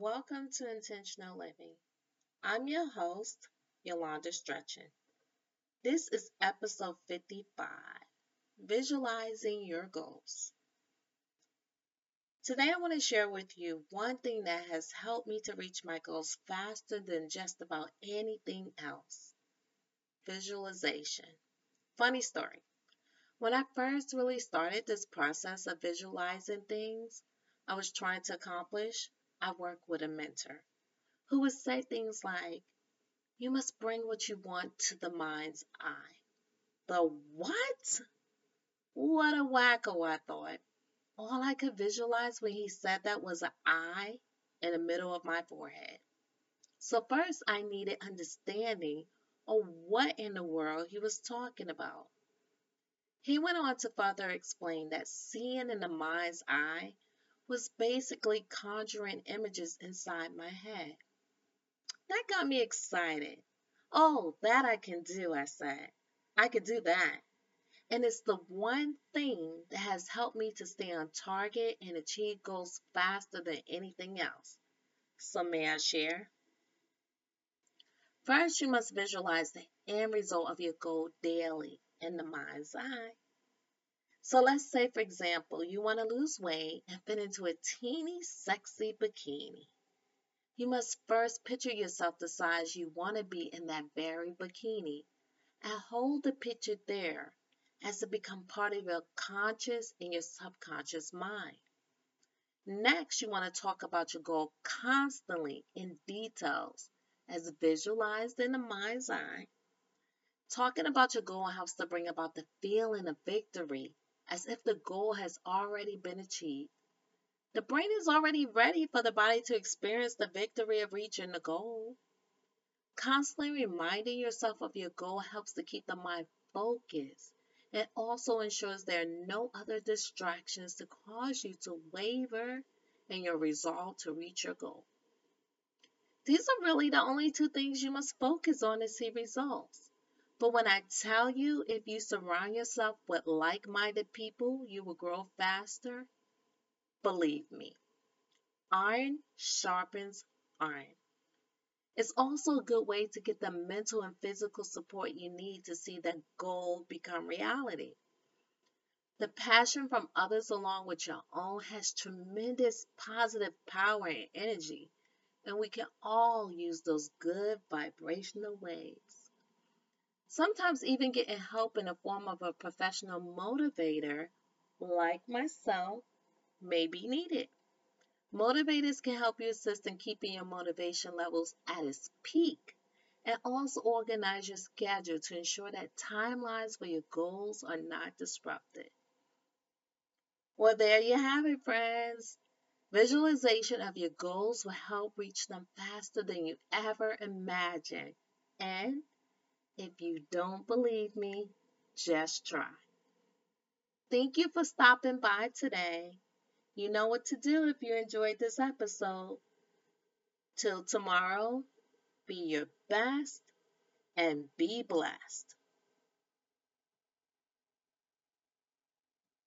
Welcome to Intentional Living. I'm your host, Yolanda Stretchin. This is episode 55 Visualizing Your Goals. Today, I want to share with you one thing that has helped me to reach my goals faster than just about anything else visualization. Funny story. When I first really started this process of visualizing things I was trying to accomplish, I work with a mentor who would say things like, You must bring what you want to the mind's eye. The what? What a wacko, I thought. All I could visualize when he said that was an eye in the middle of my forehead. So, first, I needed understanding of what in the world he was talking about. He went on to further explain that seeing in the mind's eye was basically conjuring images inside my head. That got me excited. Oh, that I can do, I said. I could do that. And it's the one thing that has helped me to stay on target and achieve goals faster than anything else. So, may I share? First, you must visualize the end result of your goal daily in the mind's eye. So let's say, for example, you want to lose weight and fit into a teeny, sexy bikini. You must first picture yourself the size you want to be in that very bikini and hold the picture there as it become part of your conscious and your subconscious mind. Next, you want to talk about your goal constantly in details as visualized in the mind's eye. Talking about your goal helps to bring about the feeling of victory as if the goal has already been achieved. The brain is already ready for the body to experience the victory of reaching the goal. Constantly reminding yourself of your goal helps to keep the mind focused. It also ensures there are no other distractions to cause you to waver in your resolve to reach your goal. These are really the only two things you must focus on to see results. But when I tell you, if you surround yourself with like minded people, you will grow faster, believe me. Iron sharpens iron. It's also a good way to get the mental and physical support you need to see that goal become reality. The passion from others along with your own has tremendous positive power and energy, and we can all use those good vibrational waves. Sometimes even getting help in the form of a professional motivator like myself may be needed. Motivators can help you assist in keeping your motivation levels at its peak and also organize your schedule to ensure that timelines for your goals are not disrupted. Well, there you have it, friends. Visualization of your goals will help reach them faster than you ever imagined and if you don't believe me, just try. Thank you for stopping by today. You know what to do if you enjoyed this episode. Till tomorrow, be your best and be blessed.